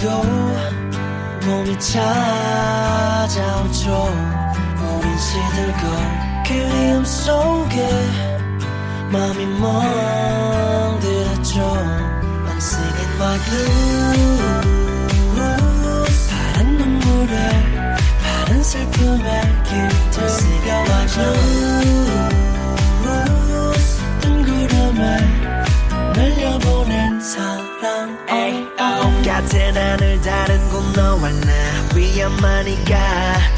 가고 봄이 찾아오죠. 우린 시들고 그리움 속에 맘이 멍들었죠. I'm singing my blues. 파란 눈물에 파란 슬픔에 깃들 Singing my blues. 뜬 구름에 날려보낸 사랑. 같은 하늘 다른 곳 너와 나 위험하니까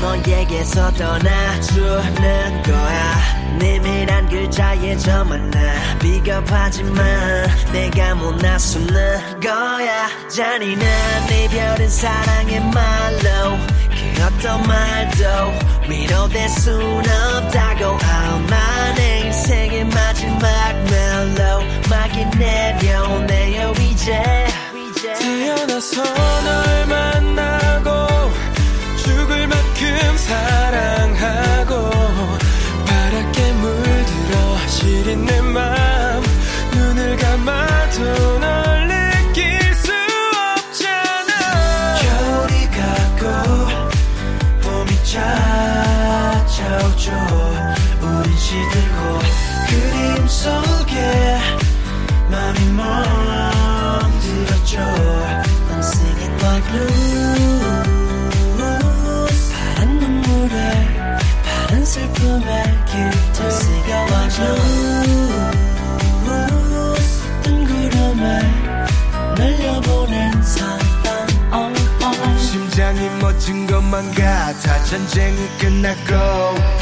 너에게서 떠나주는 거야. 내밀한 글자에 저만 나 비겁하지만 내가 못 나서는 거야. 잔인한 이별은 사랑의 말로 그 어떤 말도 위로될 순 없다고. 아마 내 인생의 마지막 멜로 막이 내려오네요 이제 태어나서 널 만나고 죽을 만큼 사랑하고 바랗게 물들어 시린 내맘 것만 같아 전쟁이 끝났고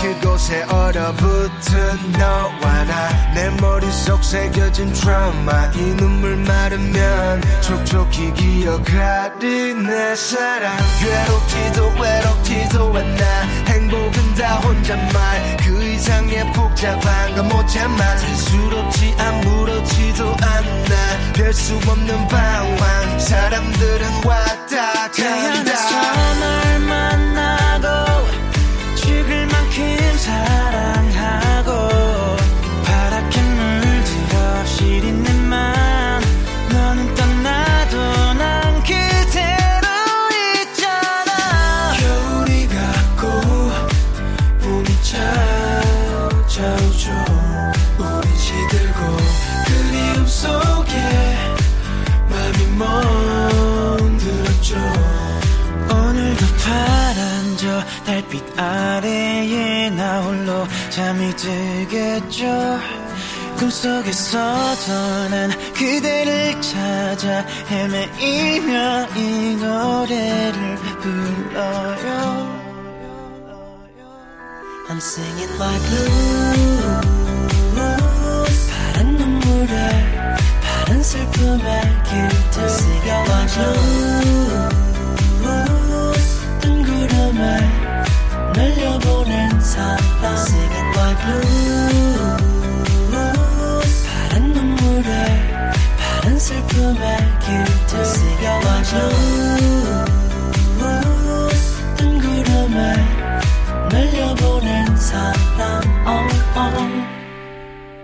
그곳에 얼어붙은 너와 나. 내 머릿속 새겨진 트라우마. 이 눈물 마르면 촉촉히 기억하리 내 사랑. 괴롭지도 외롭지도 않아 행복은 다 혼잣말. 그 이상의 복잡한 건 못 참아. 스스럽지 아무렇지도 않아. 별수 없는 속에서도 난 그대를 찾아 헤매이며 이 노래를 불러요 I'm singing my blues 파란 눈물에 파란 슬픔에 깃들 Singing my blues 뜬 구름에 날려보낸 사랑 Singing my blues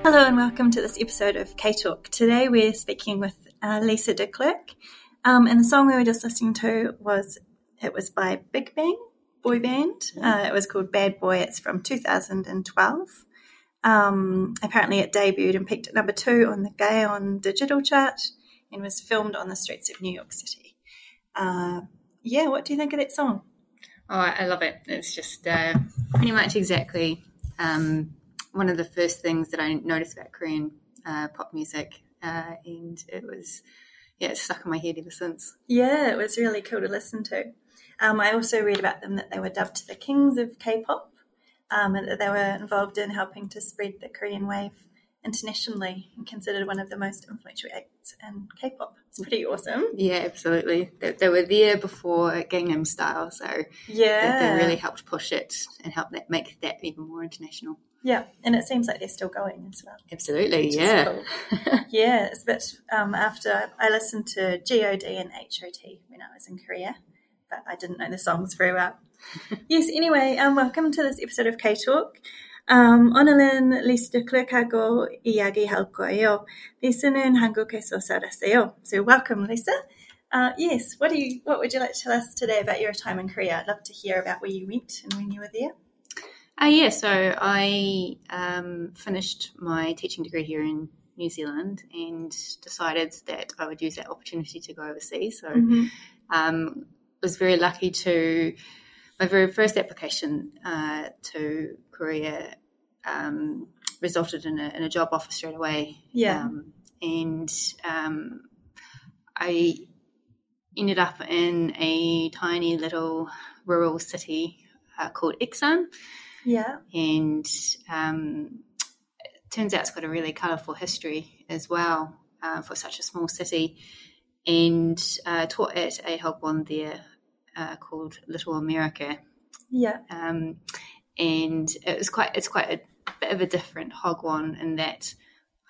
Hello and welcome to this episode of K Talk. Today we're speaking with uh, Lisa de Klerk, um, and the song we were just listening to was it was by Big Bang boy band. Uh, it was called Bad Boy. It's from 2012. Um, apparently, it debuted and peaked at number two on the Gaon Digital chart and was filmed on the streets of New York City. Uh, yeah, what do you think of that song? Oh, I love it. It's just uh, pretty much exactly um, one of the first things that I noticed about Korean uh, pop music, uh, and it was yeah, it's stuck in my head ever since. Yeah, it was really cool to listen to. Um, I also read about them that they were dubbed the kings of K-pop. um, and that they were involved in helping to spread the Korean wave internationally and considered one of the most influential acts in K-pop. It's pretty awesome. Yeah, absolutely. They, they were there before Gangnam Style, so Yeah, they really helped push it and help that make that even more international. yeah, and it seems like they're still going as well. Absolutely, yeah. cool. yeah, it's a bit um, after I listened to God and HOT when I was in Korea, but I didn't know the songs very well. yes, anyway, um, welcome to this episode of K Talk. Um, 오늘은 리스 클릭하고 이야기할 거예요. 리스는 한국에서 살았어요. So welcome, Lisa. Uh, yes, what do you? What would you like to tell us today about your time in Korea? I'd love to hear about where you went and when you were there. Uh, yeah, so I um, finished my teaching degree here in New Zealand and decided that I would use that opportunity to go overseas. So um, was very lucky to my very first application uh, to Korea um, resulted in a, in a job offer straight away. Yeah. Um, and um, I ended up in a tiny little rural city uh, called Iksan Yeah, and um, it turns out it's got a really colourful history as well uh, for such a small city. And uh, taught at a hagwon there uh, called Little America, yeah, um, and it was quite it's quite a bit of a different hagwon in that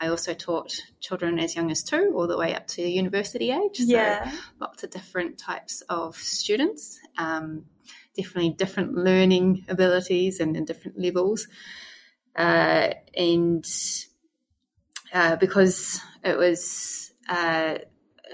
I also taught children as young as two all the way up to university age. So yeah, lots of different types of students, um, definitely different learning abilities and, and different levels. Uh, and uh, because it was uh,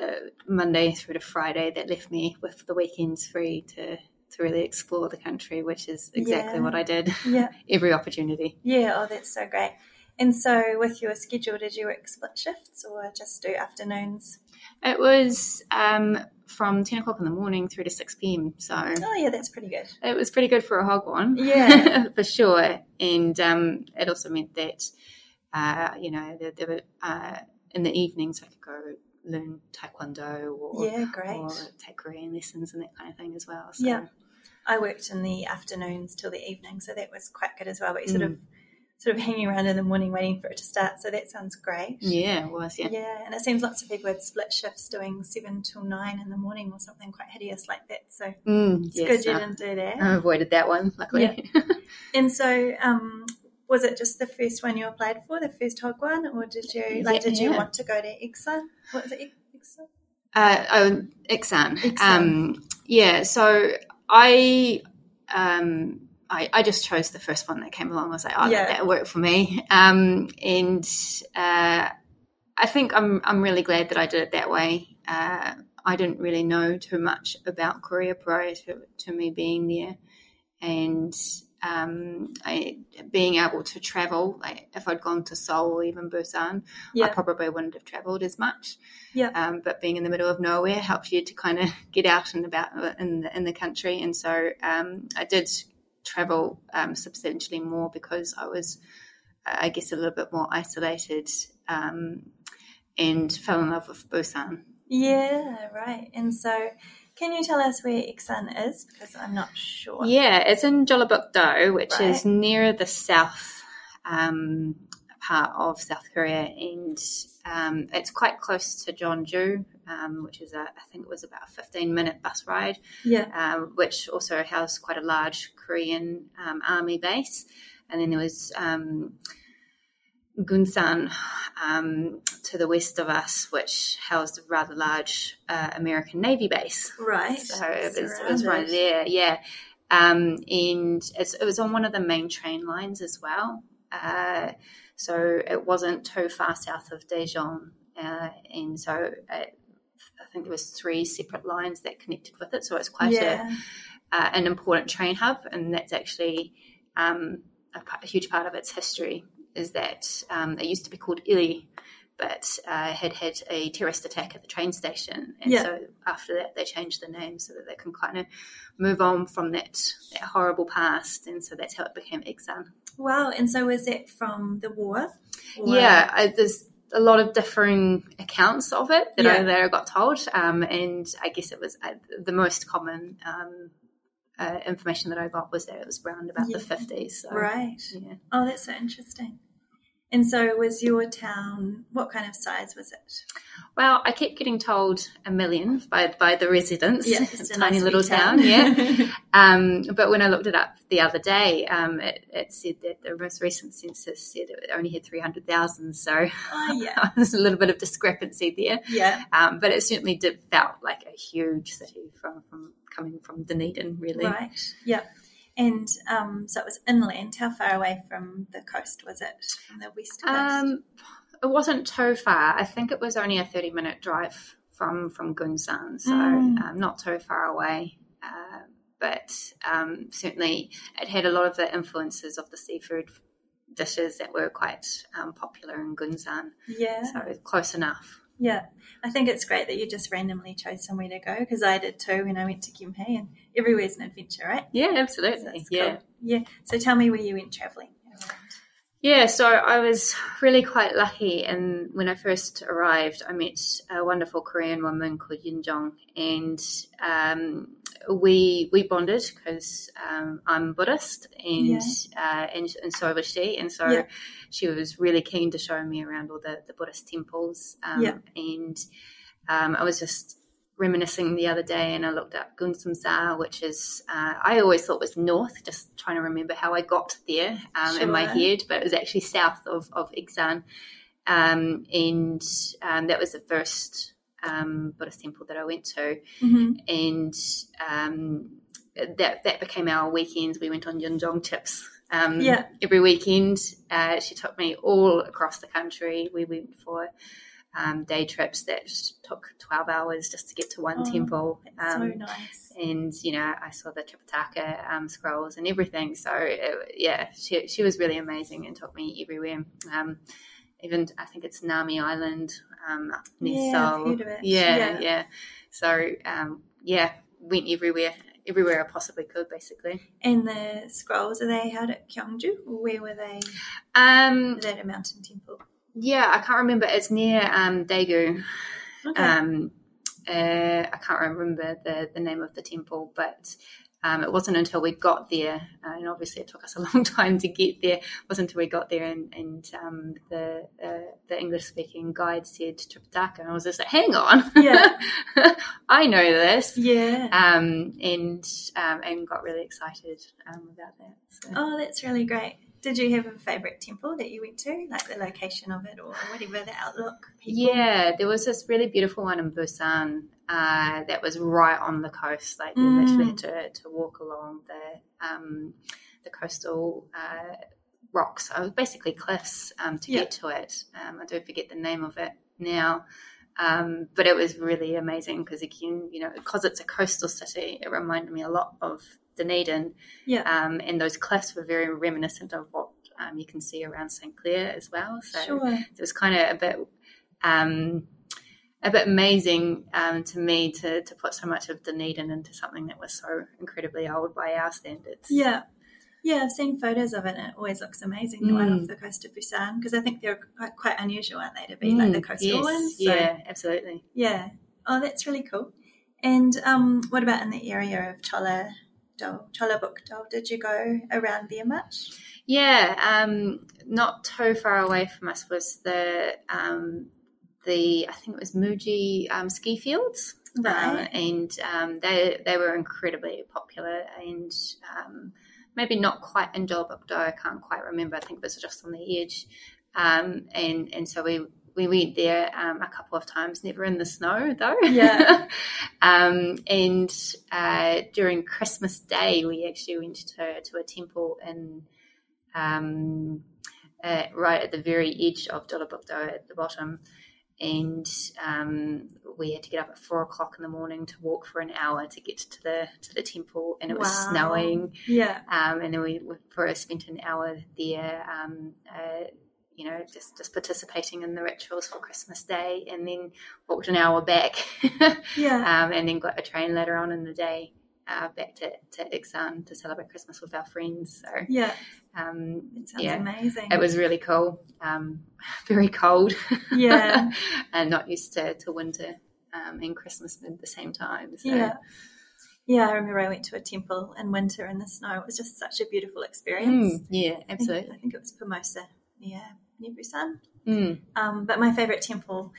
uh, Monday through to Friday, that left me with the weekends free to, to really explore the country, which is exactly Yeah. what I did yeah. every opportunity. Yeah, oh, that's so great. And so, with your schedule, did you work split shifts or just do afternoons? It was um, from 10 o'clock in the morning through to 6 p.m. So Oh, yeah, that's pretty good. it was pretty good for a hagwon. Yeah. for sure. And um, it also meant that, uh, you know, there, there were, uh, in the evenings I could go learn taekwondo or, Yeah, great. or take Korean lessons and that kind of thing as well. So, Yeah. I worked in the afternoons till the evening, so that was quite good as well. But you sort Mm. of sort of hanging around in the morning waiting for it to start, so that sounds great. Yeah, it was, yeah. Yeah, and it seems lots of people had split shifts doing seven till nine in the morning or something quite hideous like that. So Mm, it's yes, good you I- didn't do that. I avoided that one, luckily. Yeah. And so, um, was it just the first one you applied for, the first hagwon, or did you like? Yeah, did you yeah. want to go to Ixa? What is it? Ixa? Uh, oh, Iksan. Iksan. Um, yeah, so I, um, I, I just chose the first one that came along. I was like, oh, Yeah. that, that'll work for me. Um, and uh, I think I'm, I'm really glad that I did it that way. Uh, I didn't really know too much about Korea prior to, to me being there. And um, I, being able to travel, like if I'd gone to Seoul or even Busan, I probably wouldn't have traveled as much. yeah, Um, but being in the middle of nowhere helps you to kind of get out and about in the, in the country. And so um, I did travel um, substantially more because I was, I guess, a little bit more isolated um, and fell in love with Busan. yeah, right. And so, can you tell us where Iksan is? Because I'm not sure. Yeah, it's in Jeollabuk-do, which Right. is near the south um, part of South Korea, and um, it's quite close to Jeonju, um, which is a, I think it was about a 15 minute bus ride. Yeah, um, which also housed quite a large Korean um, army base. And then there was um, Gunsan um, to the west of us, which housed a rather large uh, American Navy base. right. So it was, it was right there, yeah. Um, and it's, it was on one of the main train lines as well. Uh, so it wasn't too far south of Daejeon. Uh, and so it, I think there was three separate lines that connected with it. So it's quite a, Yeah, uh, an important train hub, and that's actually um, a, a huge part of its history. Is that um, it used to be called Ili, but uh, had had a terrorist attack at the train station, and Yeah. so after that they changed the name so that they can kind of move on from that, that horrible past, and so that's how it became Iksan. wow. And so, was it from the war? Or- Yeah, I, there's a lot of differing accounts of it that, Yeah. I, that I got told, um, and I guess it was uh, the most common um, uh, information that I got was that it was around about Yeah. the 50s. So, Right. Yeah. Oh, that's so interesting. And so, was your town? What kind of size was it? Well, I kept getting told a million by by the residents. Yeah, it's a tiny nice little town. town. Yeah. um, but when I looked it up the other day, um, it, it said that the most recent census said it only had three hundred thousand. So Oh, yeah, there's a little bit of discrepancy there. yeah, Um, but it certainly did felt like a huge city from, from coming from Dunedin, really. right, yeah. And um, so it was inland. How far away from the coast was it? From the west coast? Um, it wasn't too far. I think it was only a thirty-minute drive from from Gunsan, so Mm. um, not too far away. Uh, but um, certainly, it had a lot of the influences of the seafood dishes that were quite um, popular in Gunsan. yeah, So close enough. Yeah. I think it's great that you just randomly chose somewhere to go because I did too when I went to Gimhae, and everywhere's an adventure, right? Yeah, absolutely. that's yeah. cool. yeah. So tell me where you went traveling. Yeah, so I was really quite lucky, and when I first arrived, I met a wonderful Korean woman called Yin Jong, and um, we we bonded because um, I'm Buddhist, and Yeah. uh, and, and so was she, and so Yeah. she was really keen to show me around all the, the Buddhist temples, um, Yeah. and um, I was just reminiscing the other day and I looked up Geumsansa, which is, uh, I always thought was north, just trying to remember how I got there um, in my head, but it was actually south of, of Iksan. Um, and um, that was the first um, Buddhist temple that I went to. Mm-hmm. And um, that, that became our weekends. We went on Yunjong trips. Um, Yeah. Every weekend, uh, she took me all across the country. We went for um, day trips that took 12 hours just to get to one Oh, temple. That's so Um, nice. and you know, I saw the Tripitaka um, scrolls and everything. So it, yeah, she she was really amazing and took me everywhere. Um, even I think it's Nami Island um, up near Yeah, I've Seoul. heard of it. Yeah, Yeah. yeah. So um, yeah, went everywhere, everywhere I possibly could, basically. And the scrolls, are they held at Gyeongju? Where were they? Um, that a mountain temple? yeah, I can't remember. It's near um, Daegu. Okay. Um, uh, I can't remember the, the name of the temple, but um, it wasn't until we got there, uh, and obviously it took us a long time to get there. It wasn't until we got there and, and um, the uh, the English speaking guide said Tripitaka, and I was just like, hang on, Yeah. I know this. yeah. Um, and um, and got really excited um, about that. So. oh, that's really great. Did you have a favourite temple that you went to, like the location of it or whatever the outlook? People? Yeah, there was this really beautiful one in Busan uh, that was right on the coast. Like you Mm. literally had to, to walk along the um, the coastal uh, rocks. So basically cliffs um, to Yeah. get to it. Um, I don't forget the name of it now. Um, but it was really amazing because again, you know, because it's a coastal city, it reminded me a lot of Dunedin, Yeah. um, and those cliffs were very reminiscent of what um, you can see around St Clair as well. So sure. it was kind of a bit um, a bit amazing um, to me to, to put so much of Dunedin into something that was so incredibly old by our standards. Yeah. Yeah, I've seen photos of it and it always looks amazing, the one Mm. off the coast of Busan, because I think they're quite, quite unusual, aren't they, to be like the Mm, coastal yes, ones? So, Yeah, absolutely. Yeah. Oh, that's really cool. And um, what about in the area of Chola Dol, Jeollabuk-do? Did you go around there much? Yeah, um, not too far away from us was the um, the I think it was Muju um, ski fields, Right. Um, and um, they they were incredibly popular and um, maybe not quite in Jolbukdo. I can't quite remember. I think it was just on the edge, um, and and so we. We went there um, a couple of times, never in the snow though. Yeah. um, and uh, during Christmas Day, we actually went to, to a temple in um, uh, right at the very edge of Jeollabuk-do at the bottom. And um, we had to get up at four o'clock in the morning to walk for an hour to get to the to the temple, and it was Wow. snowing. Yeah. Um, and then we, we spent an hour there, um, uh, you know, just, just participating in the rituals for Christmas Day, and then walked an hour back, Yeah. um, and then got a train later on in the day uh, back to, to Iksan to celebrate Christmas with our friends. So yeah. um, It sounds yeah, amazing. it was really cool. Um, very cold. Yeah, and not used to, to winter um, and Christmas at the same time. So. Yeah. Yeah, I remember I went to a temple in winter in the snow. It was just such a beautiful experience. Mm, yeah, I think- absolutely. I think it was Beomeosa, yeah, near Busan. Mm. Um, but my favourite temple,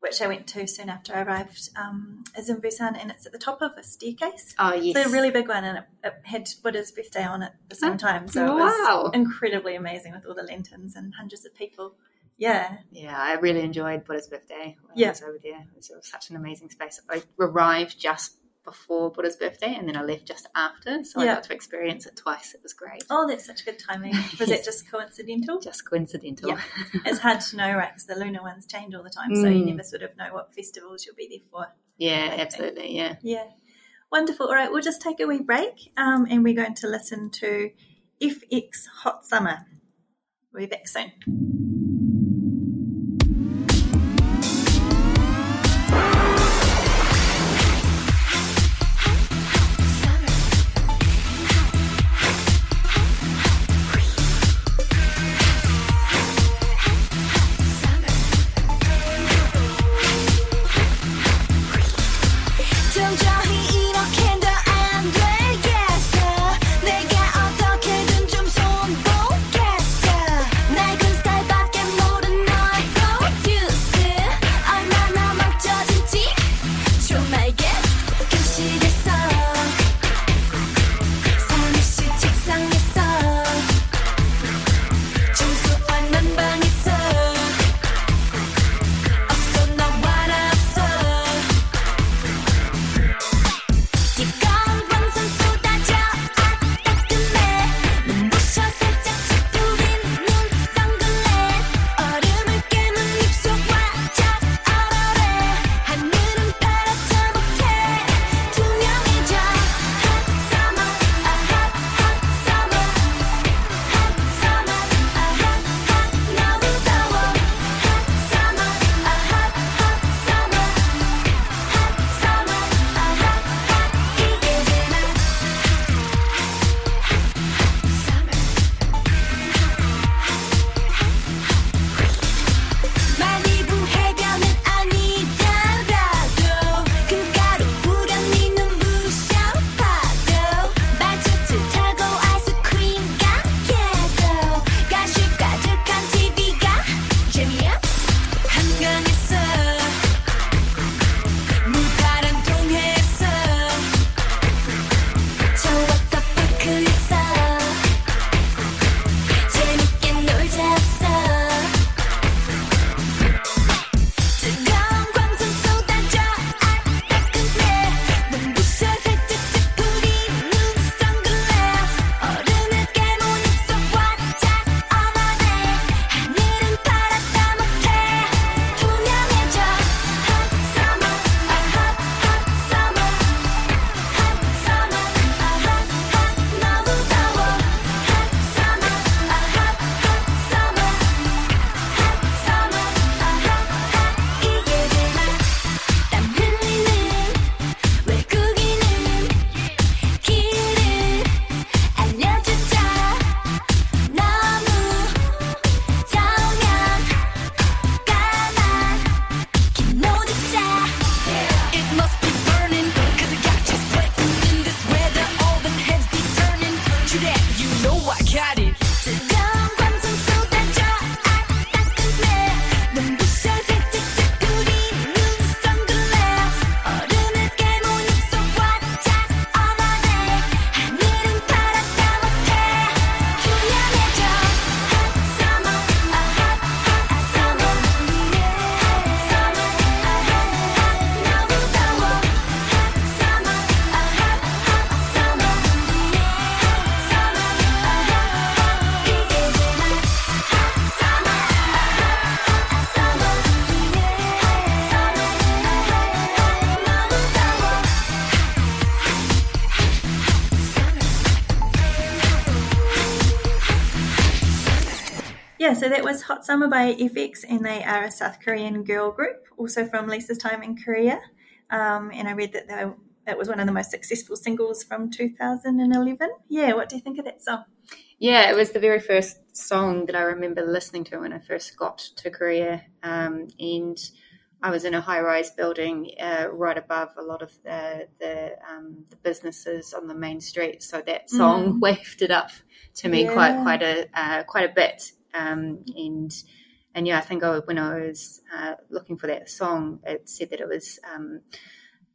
which I went to soon after I arrived, um, is in Busan, and it's at the top of a staircase. Oh yes, It's a really big one, and it, it had Buddha's birthday on it at the same time. So it was incredibly amazing with all the lanterns and hundreds of people. Yeah, Yeah, I really enjoyed Buddha's birthday when Yeah. I was over there. It was, it was such an amazing space. I arrived just before Buddha's birthday and then I left just after. So Yeah. I got to experience it twice. It was great. Oh, that's such good timing. Was it just coincidental? Just coincidental. Yeah. it's hard to know, right? Because the lunar ones change all the time, so you Mm. never sort of know what festivals you'll be there for. yeah, absolutely. Yeah. Yeah, wonderful. All right, we'll just take a wee break, um, and we're going to listen to FX Hot Summer. We'll be back soon. Was Hot Summer by FX, and they are a South Korean girl group, also from Lisa's time in Korea. Um, and I read that they, that was one of the most successful singles from 2011. Yeah, what do you think of that song? Yeah, it was the very first song that I remember listening to when I first got to Korea. Um, and I was in a high-rise building uh, right above a lot of the the, um, the businesses on the main street, so that song wafted up to me quite quite a uh, quite a bit. Um, and and yeah, I think I, when I was uh, looking for that song, it said that it was um,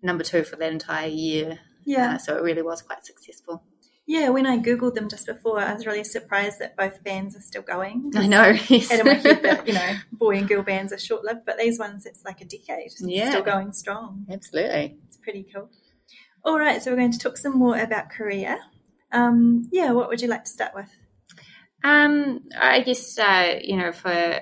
number two for that entire year. Yeah. Uh, so it really was quite successful. Yeah, when I googled them just before, I was really surprised that both bands are still going. I know. Yes. Had in my head that you know, boy and girl bands are short lived, but these ones it's like a decade, Yeah. still going strong. Absolutely. It's pretty cool. All right, so we're going to talk some more about Korea. Um, yeah, what would you like to start with? Um, I guess uh, you know, for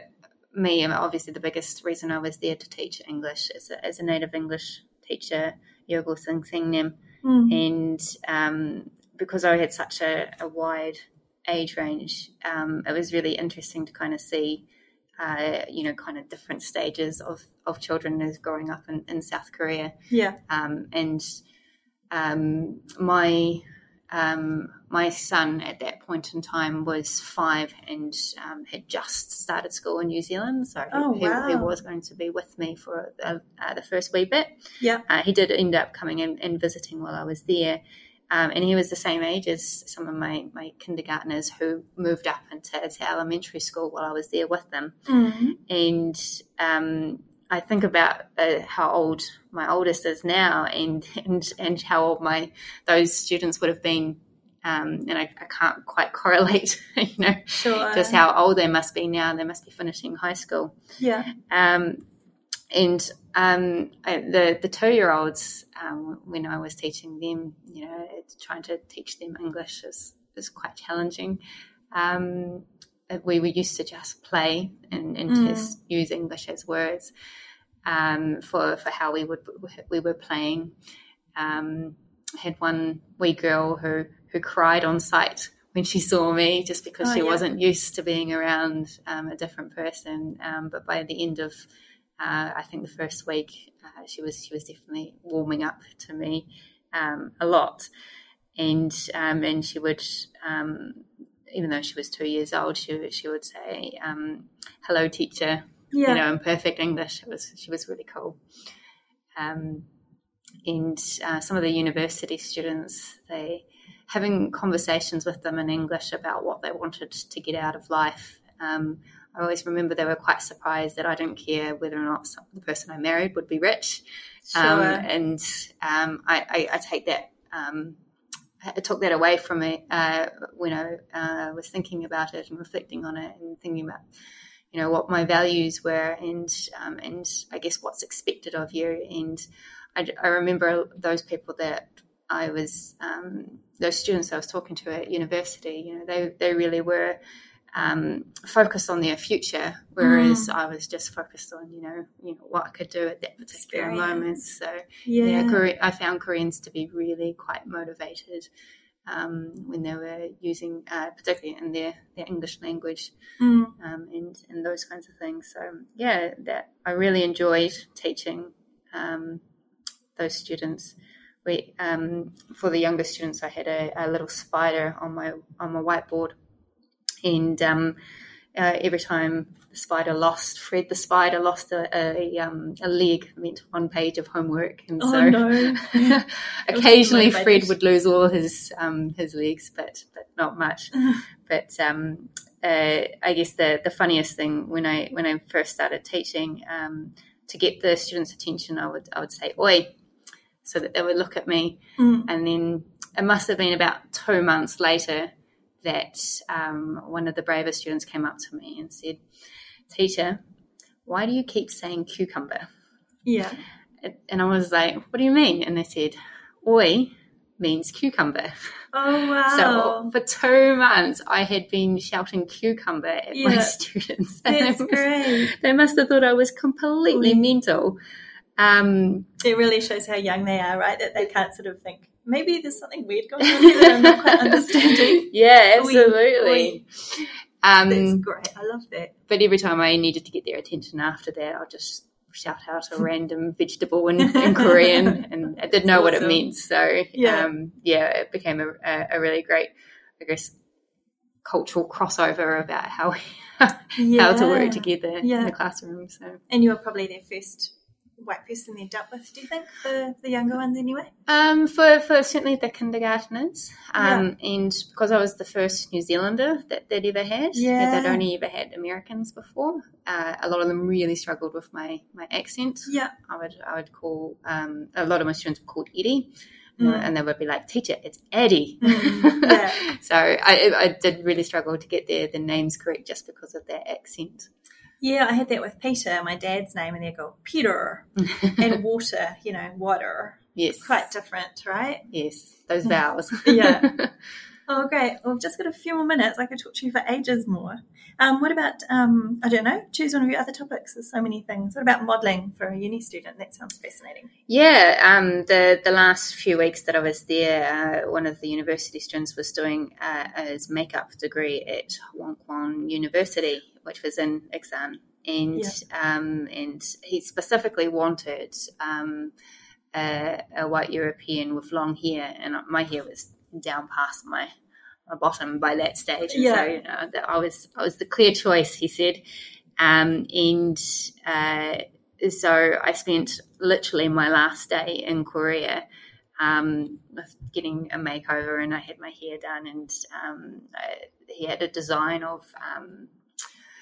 me, obviously the biggest reason I was there to teach English as a, as a native English teacher, Yogul Sing Singnim, and um, because I had such a, a wide age range, um, it was really interesting to kind of see. Uh, you know, kind of different stages of, of children as growing up in, in South Korea. Yeah, um, and um, my um, my son at that point in time was five and um, had just started school in New Zealand, so he, Oh, he, he was going to be with me for uh, uh, the first wee bit. yeah, Uh, he did end up coming in and visiting while I was there. Um, and he was the same age as some of my, my kindergartners who moved up into to elementary school while I was there with them mm. and um, I think about uh, how old my oldest is now, and and and how old my those students would have been, um, and I, I can't quite correlate, you know, sure. just how old they must be now. They must be finishing high school, yeah, um, and um, I, the the two year olds um, when I was teaching them, you know, trying to teach them English is is quite challenging. Um, we were used to just play and, and Mm. just use English as words um, for for how we would we were playing. Um, I had one wee girl who who cried on sight when she saw me just because Oh, she yeah. wasn't used to being around um, a different person. Um, but by the end of uh, I think the first week, uh, she was she was definitely warming up to me um, a lot, and um, and she would um, even though she was two years old, she she would say um, hello, teacher, yeah, you know, in perfect English. It was she was really cool. Um, and uh, some of the university students, they having conversations with them in English about what they wanted to get out of life. Um, I always remember they were quite surprised that I didn't care whether or not some, the person I married would be rich. sure. Um, and um, I, I, I take that, um, took that away from me uh, when I uh, was thinking about it and reflecting on it and thinking about, you know, what my values were and um, and I guess what's expected of you. And I, I remember those people that I was, um, those students I was talking to at university, you know, they, they really were um, focused on their future, whereas I was just focused on, you know, you know what I could do at that particular Experience. moment. So yeah, yeah, I found Koreans to be really quite motivated um, when they were using, uh, particularly in their, their English language Mm. um, and and those kinds of things. So yeah, that I really enjoyed teaching um, those students. We um, for the younger students, I had a, a little spider on my on my whiteboard, and um, uh, every time the spider lost, Fred the spider lost a a, um, a leg, meant one page of homework, and Oh so no. occasionally. Fred would lose all his um, his legs, but but not much. but um, uh, I guess the the funniest thing when I when I first started teaching um, to get the students' attention, I would I would say "Oi," so that they would look at me, Mm. and then it must have been about two months later that um, one of the braver students came up to me and said, "Teacher, why do you keep saying cucumber?" Yeah. And I was like, "What do you mean?" And they said, "Oi." Means cucumber. Oh wow. So for two months, I had been shouting cucumber at my students. And That's they, must, great. they must have thought I was completely Mm. mental. Um, It really shows how young they are, right? That they can't sort of think maybe there's something weird going on here that I'm not quite understanding. yeah, absolutely. That's Um, great. I love that. but every time I needed to get their attention after that, I'll just shout out a random vegetable in, in Korean, and I didn't know what it awesome. meant. So Yeah. um, yeah, it became a, a, a really great, I guess, cultural crossover about how Yeah. how to work together Yeah. in the classroom. So And you were probably their first white person they're dealt with, do you think, for the younger ones anyway? Um, for, for certainly the kindergarteners, um, and because I was the first New Zealander that they'd ever had, Yeah. they'd only ever had Americans before. Uh, a lot of them really struggled with my, my accent. Yeah. I would I would call um, a lot of my students were called Eddie, Mm. and they would be like, "Teacher, it's Eddie." yeah. so I, I did really struggle to get their the names correct just because of their accent. Yeah, I had that with Peter, my dad's name, and they go Peter and water, you know, water. yes, Quite different, right? Yes, those vowels. Yeah. Oh, great. Well, we've just got a few more minutes. I could talk to you for ages more. Um, what about, um, I don't know, choose one of your other topics. There's so many things. What about modelling for a uni student? That sounds fascinating. Yeah, um, the the last few weeks that I was there, uh, one of the university students was doing uh, his makeup degree at Wong Kwon University, which was in Iksan, and um, and he specifically wanted um, a white European with long hair, and my hair was down past my my bottom by that stage, and so you know that I was I was the clear choice. He said, um, and. Uh, so I spent literally my last day in Korea um, with getting a makeover, and I had my hair done, and um, I, he had a design of um,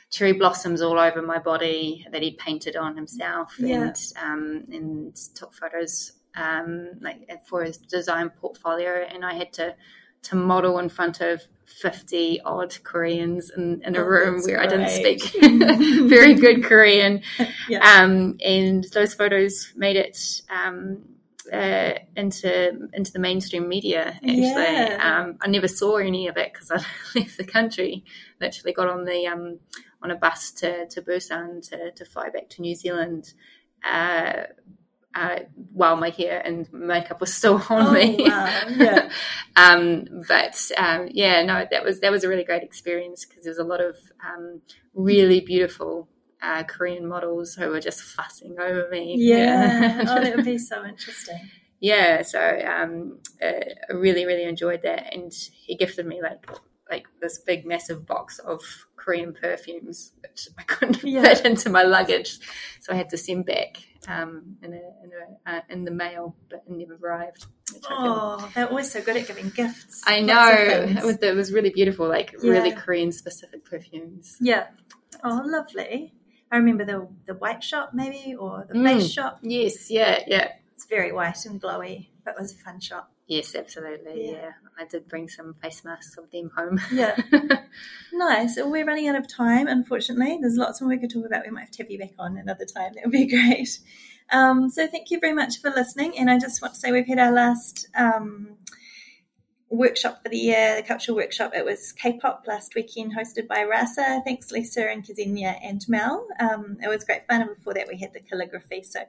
cherry blossoms all over my body that he painted on himself, Yeah. and um, and took photos um, like for his design portfolio, and I had to to model in front of 50 odd Koreans in, in a Oh, room where I didn't speak very good Korean. Yeah. Um, and those photos made it um, uh, into into the mainstream media. Actually, Yeah. um, I never saw any of it because I left the country. Literally got on the um, on a bus to to Busan to, to fly back to New Zealand. Uh, uh, while my hair and makeup was still on Oh, me, wow. Yeah. um, but um, yeah, no, that was that was a really great experience because there was a lot of um, really beautiful uh, Korean models who were just fussing over me. Yeah. oh, that would be so interesting. yeah. So um, uh, I really, really enjoyed that, and he gifted me like like this big, massive box of Korean perfumes, which I couldn't Yeah. fit into my luggage, so I had to send back um, in a, in, a, uh, in the mail, but it never arrived. Oh, they're always so good at giving gifts. I know it was, it was really beautiful, like really Korean specific perfumes. Yeah. Oh, lovely. I remember the the white shop maybe or the Mm. face shop. Yes, yeah, yeah, It's very white and glowy, but it was a fun shop. Yes, absolutely. Yeah. Yeah. I did bring some face masks of them home. Yeah. Nice. Well, we're running out of time, unfortunately. There's lots more we could talk about. We might have to have you back on another time. That would be great. Um, so thank you very much for listening. And I just want to say we've had our last um, workshop for the year, the cultural workshop. It was K-pop last weekend, hosted by Rasa. Thanks, Lisa and Kazenia and Mel. Um, it was great fun. And before that, we had the calligraphy. So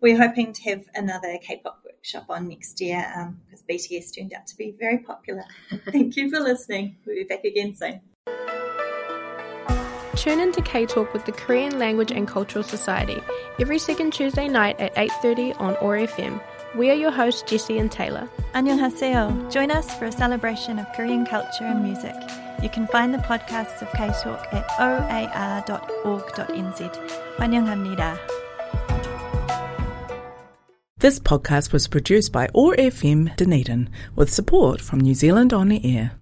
we're hoping to have another K-pop workshop on next year um, because BTS turned out to be very popular. Thank you for listening. We'll be back again soon. Tune in to K Talk with the Korean Language and Cultural Society every second Tuesday night at 8:30 on OAR FM. We are your hosts, Jessie and Taylor. 안녕하세요. Join us for a celebration of Korean culture and music. You can find the podcasts of K-Talk at oar.org.nz. 환영합니다. This podcast was produced by OAR FM Dunedin with support from New Zealand On Air.